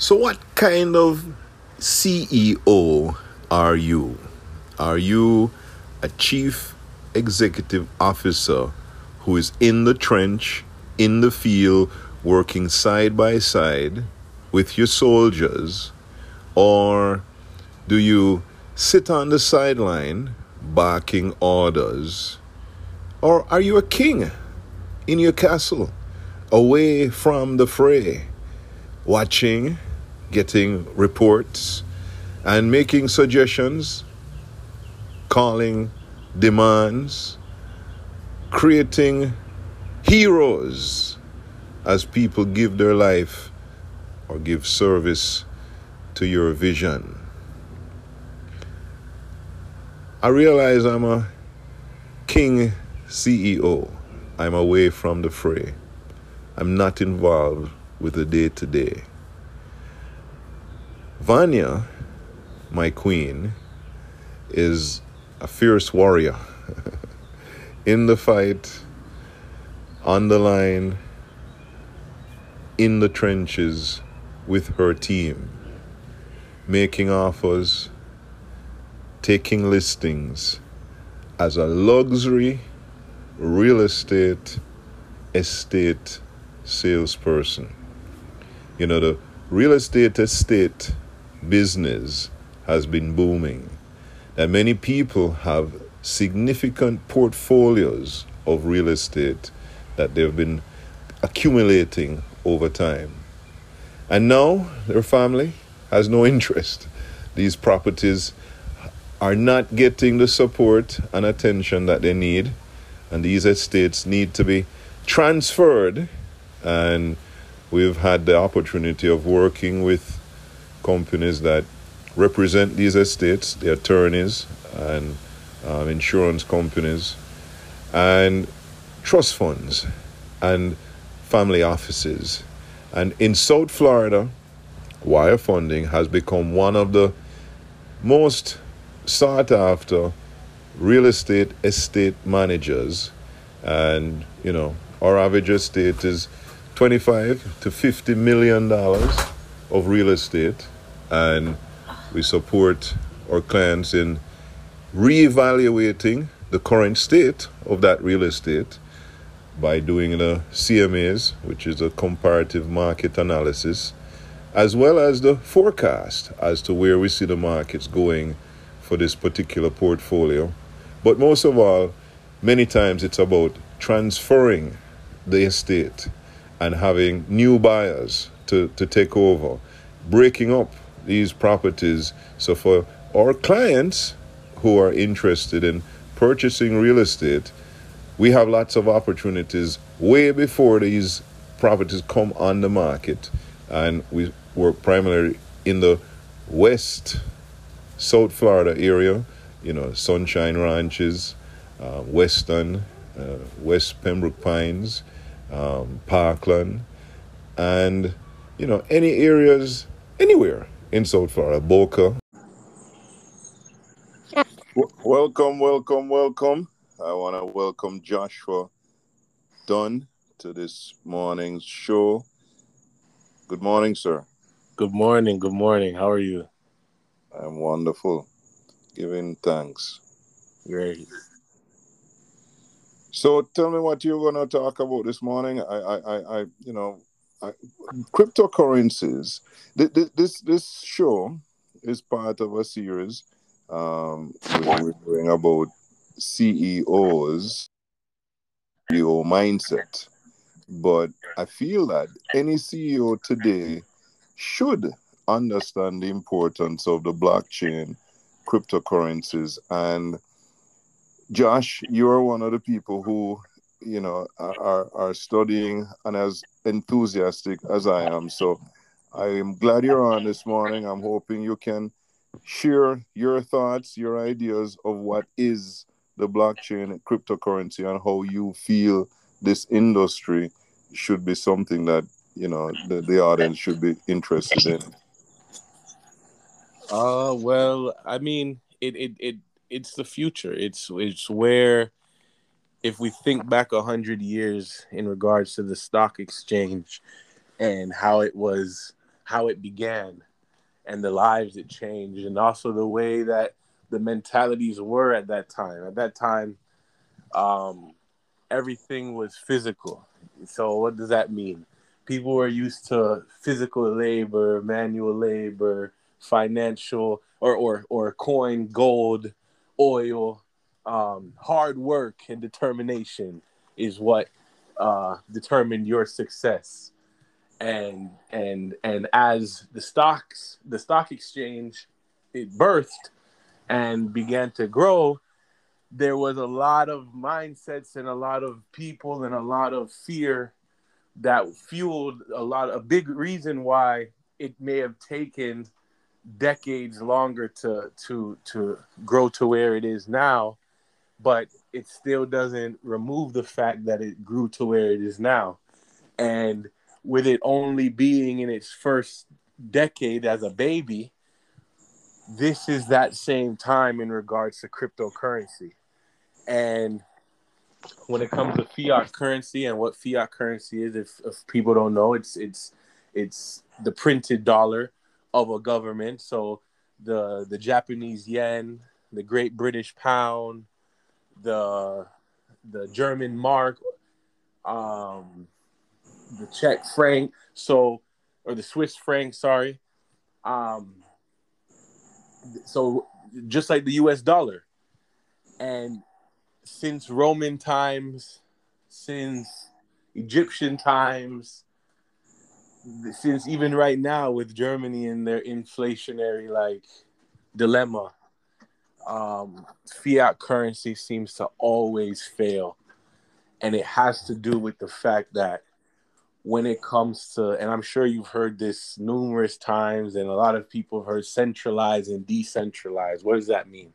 So, what kind of CEO are you? Are you a chief executive officer who is in the trench, in the field, working side by side with your soldiers? Or do you sit on the sideline barking orders? Or are you a king in your castle, away from the fray, watching, getting reports, and making suggestions, calling demands, creating heroes as people give their life or give service to your vision? I realize I'm a king CEO. I'm away from the fray. I'm not involved with the day to day. Vanya, my queen, is a fierce warrior in the fight, on the line, in the trenches with her team, making offers taking listings as a luxury real estate estate salesperson. You know, the real estate estate business has been booming. That many people have significant portfolios of real estate that they've been accumulating over time. And now their family has no interest. These properties are not getting the support and attention that they need, and these estates need to be transferred. And we've had the opportunity of working with companies that represent these estates, the attorneys and um, insurance companies, and trust funds and family offices. And in South Florida, wire funding has become one of the most sought after real estate estate managers and you know our average estate is 25 to 50 million dollars of real estate and we support our clients in reevaluating the current state of that real estate by doing the CMAs which is a comparative market analysis as well as the forecast as to where we see the markets going for this particular portfolio. But most of all, many times it's about transferring the estate and having new buyers to, to take over, breaking up these properties. So, for our clients who are interested in purchasing real estate, we have lots of opportunities way before these properties come on the market. And we work primarily in the west South Florida area, you know, Sunshine Ranches, uh, Weston, uh, West Pembroke Pines, um, Parkland, and, you know, any areas, anywhere in South Florida, Boca. W- welcome, welcome, welcome. I want to welcome Joshua Dunn to this morning's show. Good morning, sir. Good morning. Good morning. How are you? I'm wonderful. Giving thanks. Great. So tell me what you're going to talk about this morning. I, I, I, I you know, I, cryptocurrencies. This, this, this show is part of a series um, we're doing about CEOs, CEO mindset. But I feel that any CEO today should understand the importance of the blockchain, cryptocurrencies, and Josh, you're one of the people who, you know, are are studying and as enthusiastic as I am. So I'm glad you're on this morning. I'm hoping you can share your thoughts, your ideas of what is the blockchain cryptocurrency and how you feel this industry should be something that you know the, the audience should be interested in. Uh, well, I mean, it, it, it, it's the future. It's, it's where, if we think back a hundred years in regards to the stock exchange and how it was, how it began and the lives it changed and also the way that the mentalities were at that time. At that time um, everything was physical. So what does that mean? People were used to physical labor manual labor financial or or, or coin gold oil um, hard work and determination is what uh, determined your success. And and and as the stocks the stock exchange it birthed and began to grow there was a lot of mindsets and a lot of people and a lot of fear that fueled a lot a big reason why it may have taken decades longer to to to grow to where it is now but it still doesn't remove the fact that it grew to where it is now and with it only being in its first decade as a baby, this is that same time in regards to cryptocurrency. And when it comes to fiat currency and what fiat currency is, if, if people don't know, it's it's it's the printed dollar of a government. So the the Japanese yen, the Great British pound, the the German mark, um, the Czech franc, so or the Swiss franc, sorry. Um, so just like the U.S. dollar, and since Roman times, since Egyptian times, since even right now with Germany and their inflationary like dilemma, um, fiat currency seems to always fail, and it has to do with the fact that when it comes to, and I'm sure you've heard this numerous times, and a lot of people have heard centralized and decentralized. What does that mean?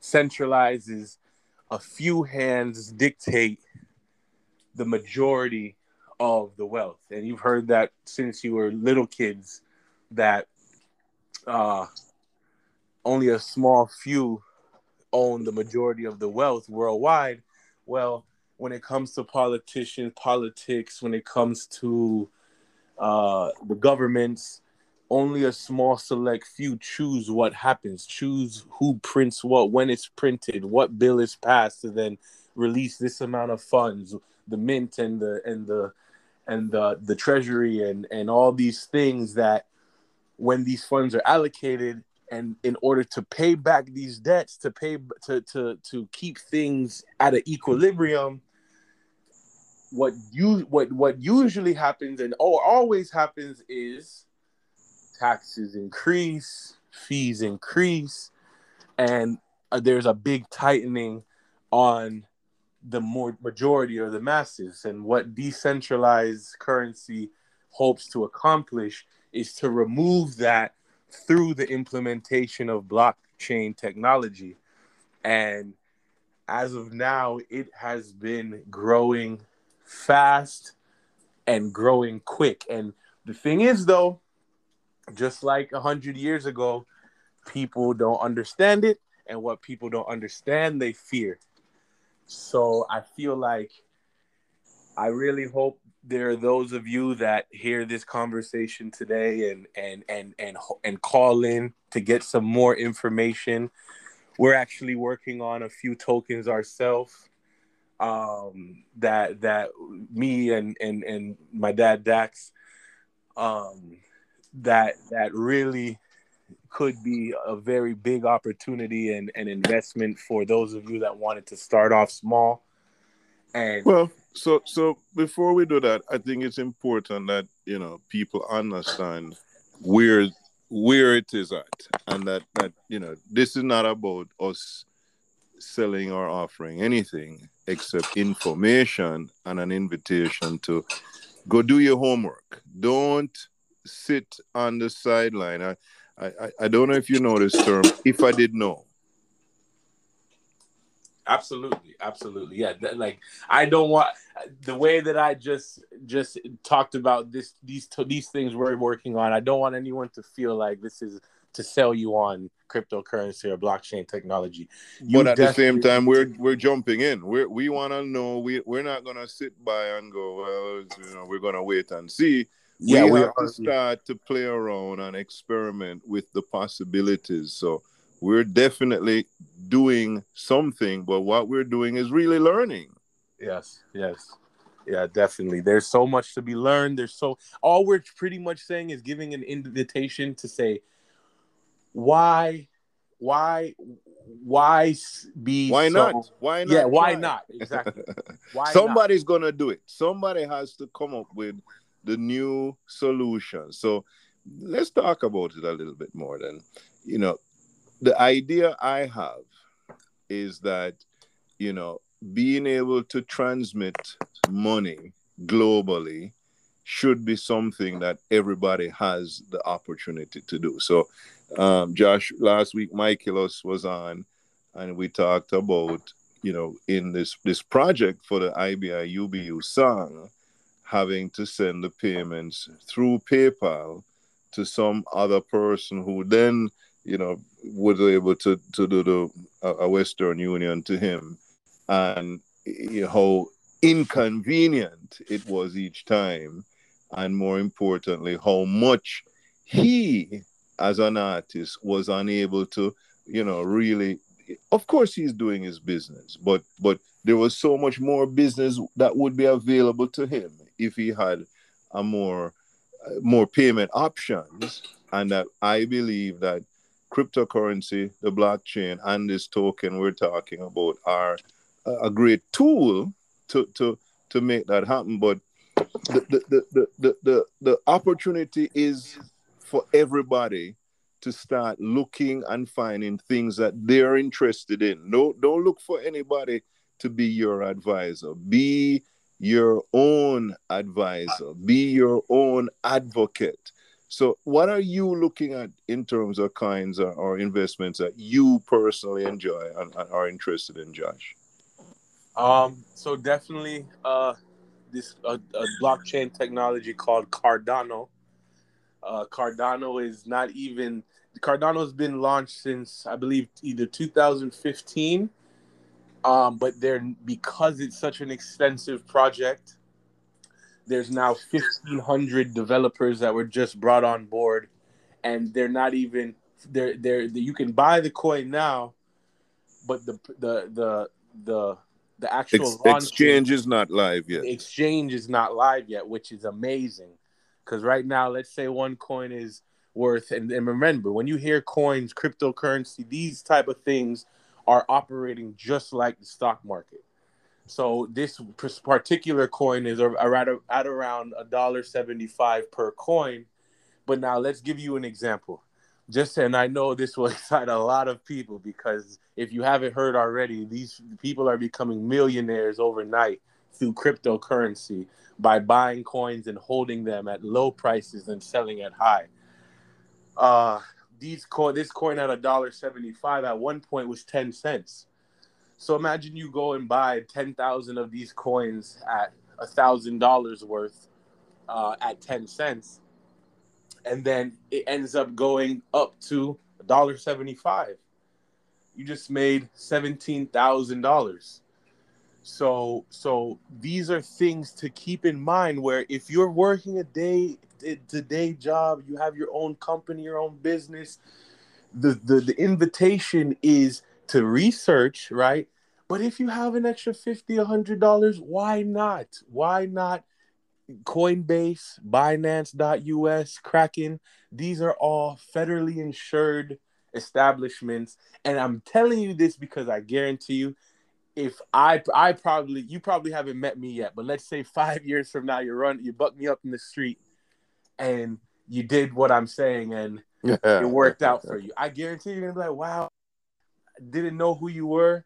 Centralized is a few hands dictate the majority of the wealth. And you've heard that since you were little kids that uh, only a small few own the majority of the wealth worldwide. Well, when it comes to politicians, politics, when it comes to uh, the governments, only a small select few choose what happens, choose who prints what, when it's printed, what bill is passed and then release this amount of funds, the mint and the and the and the the treasury and and all these things that when these funds are allocated and in order to pay back these debts to pay to to to keep things at an equilibrium what you what what usually happens and or always happens is taxes increase, fees increase, and uh, there's a big tightening on the more majority or the masses. And what decentralized currency hopes to accomplish is to remove that through the implementation of blockchain technology. And as of now, it has been growing fast and growing quick. And the thing is, though, just like a hundred years ago, people don't understand it, and what people don't understand, they fear. So I feel like I really hope there are those of you that hear this conversation today and and and and and call in to get some more information. We're actually working on a few tokens ourselves um, that that me and and and my dad Dax um, that that really could be a very big opportunity and an investment for those of you that wanted to start off small. And well, so so before we do that, I think it's important that you know people understand where where it is at, and that that you know this is not about us selling or offering anything except information and an invitation to go do your homework. Don't sit on the sideline. I, I, I don't know if you know this term. If I did know. Absolutely, absolutely, yeah. Like I don't want the way that I just just talked about this these these things we're working on. I don't want anyone to feel like this is to sell you on cryptocurrency or blockchain technology. You but at the same time, we're we're jumping in. We we want to know. We we're not gonna sit by and go. Well, you know, we're gonna wait and see. yeah, we, we have to start to play around and experiment with the possibilities. So we're definitely doing something, but what we're doing is really learning. Yes, yes. Yeah, definitely. There's so much to be learned. There's so all we're pretty much saying is giving an invitation to say why why why be why so, not why not yeah why not exactly why somebody's not? gonna do it somebody has to come up with the new solution so let's talk about it a little bit more then you know the idea i have is that you know being able to transmit money globally should be something that everybody has the opportunity to do. So um, Josh, last week, Michaelos was on, and we talked about, you know, in this this project for the IBI UBU song, having to send the payments through PayPal to some other person who then, you know, was able to to do the a Western Union to him, and how inconvenient it was each time, and more importantly, how much he as an artist was unable to, you know, really of course he's doing his business, but but there was so much more business that would be available to him if he had a more uh, more payment options. And that I believe that cryptocurrency, the blockchain and this token we're talking about are a great tool to to to make that happen but the the the the, the, the, opportunity is for everybody to start looking and finding things that they're interested in. No, don't look for anybody to be your advisor. Be your own advisor. Be your own advocate. So, what are you looking at in terms of kinds or, or investments that you personally enjoy and, and, are interested in, Josh? Um, so definitely, uh, this uh, a blockchain technology called Cardano uh, Cardano is not even Cardano's been launched since I believe either 2015, um, but they're because it's such an extensive project. There's now 1,500 developers that were just brought on board, and they're not even they're they're you can buy the coin now, but the the the the the actual Ex- exchange is not live yet. exchange is not live yet, which is amazing. Because right now, let's say one coin is worth, and, and remember, when you hear coins, cryptocurrency, these type of things are operating just like the stock market. So this particular coin is at, at around a dollar seventy-five per coin. But now let's give you an example. Just and I know this will excite a lot of people because if you haven't heard already, these people are becoming millionaires overnight through cryptocurrency by buying coins and holding them at low prices and selling at high. Uh, these coin, this coin at a dollar seventy-five at one point was ten cents. So imagine you go and buy ten thousand of these coins at a thousand dollars worth uh, at ten cents, and then it ends up going up to a dollar seventy-five. You just made seventeen thousand dollars so so these are things to keep in mind where if you're working a day to day job, you have your own company, your own business, the, the the invitation is to research, right? But if you have an extra 50 100 dollars, why not? Why not Coinbase, Binance.us, Kraken, these are all federally insured establishments. And I'm telling you this because I guarantee you if I I probably you probably haven't met me yet, but let's say five years from now you run you buck me up in the street and you did what I'm saying and it worked out for you. I guarantee you're gonna be like, wow, didn't know who you were.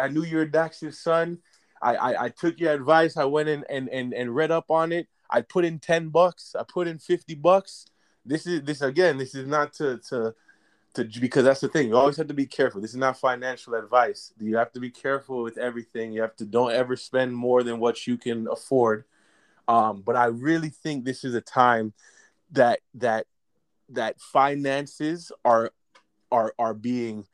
I knew you were Dax's son. I, I, I took your advice. I went in and, and, and read up on it. I put in 10 bucks. I put in 50 bucks. This is this again, this is not to to to because that's the thing. You always have to be careful. This is not financial advice. You have to be careful with everything. You have to don't ever spend more than what you can afford. Um, but I really think this is a time that that that finances are are are being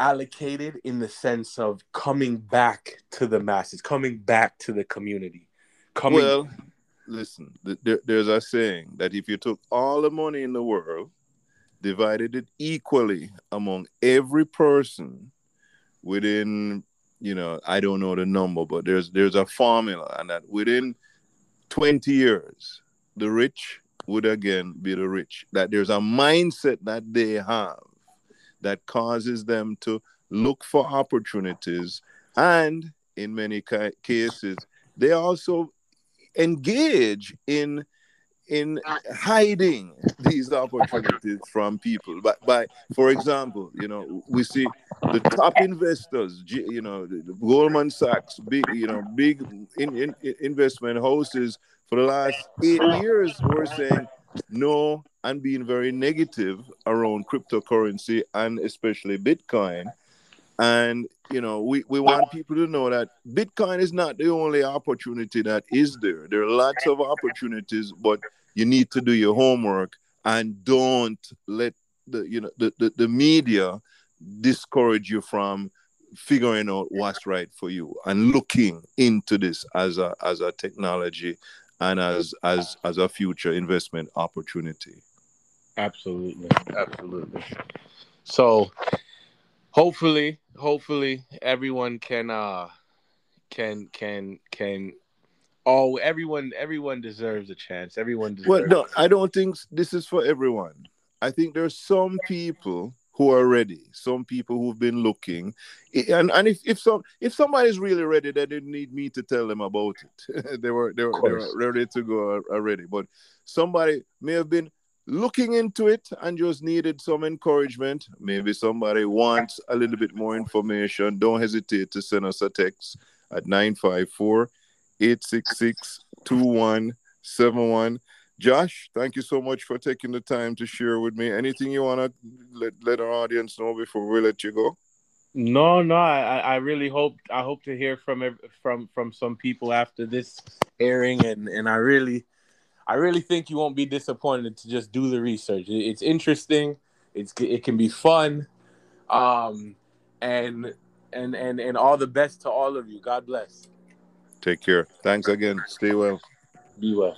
allocated in the sense of coming back to the masses, coming back to the community. Coming well, listen, there, there's a saying that if you took all the money in the world, divided it equally among every person within, you know, I don't know the number, but there's there's a formula, and that within 20 years, the rich would again be the rich. That there's a mindset that they have that causes them to look for opportunities, and in many ca- cases, they also engage in in hiding these opportunities from people. But by, for example, you know, we see the top investors, you know, Goldman Sachs, big, you know, big in, in, investment houses for the last eight years were saying no and being very negative around cryptocurrency and especially Bitcoin. And you know, we, we want people to know that Bitcoin is not the only opportunity that is there. There are lots of opportunities, but you need to do your homework and don't let the you know the, the, the media discourage you from figuring out what's right for you and looking into this as a as a technology and as as as a future investment opportunity. Absolutely, absolutely. So hopefully hopefully everyone can uh can can can oh everyone everyone deserves a chance. Everyone deserves well no i don't think this is for everyone. I think there's some people who are ready some people who've been looking. And and if, if some if somebody's really ready they didn't need me to tell them about it. They were they were, they were ready to go uh, uh, already but somebody may have been looking into it and just needed some encouragement, maybe somebody wants a little bit more information, don't hesitate to send us a text at 954 866 2171. Josh, thank you so much for taking the time to share with me. Anything you want to let, let our audience know before we let you go? No, no, I, I really hope I hope to hear from from from some people after this airing, and and I really I really think you won't be disappointed to just do the research. It's interesting. It's it can be fun, um, and and and and all the best to all of you. God bless. Take care. Thanks again. Stay well. Be well.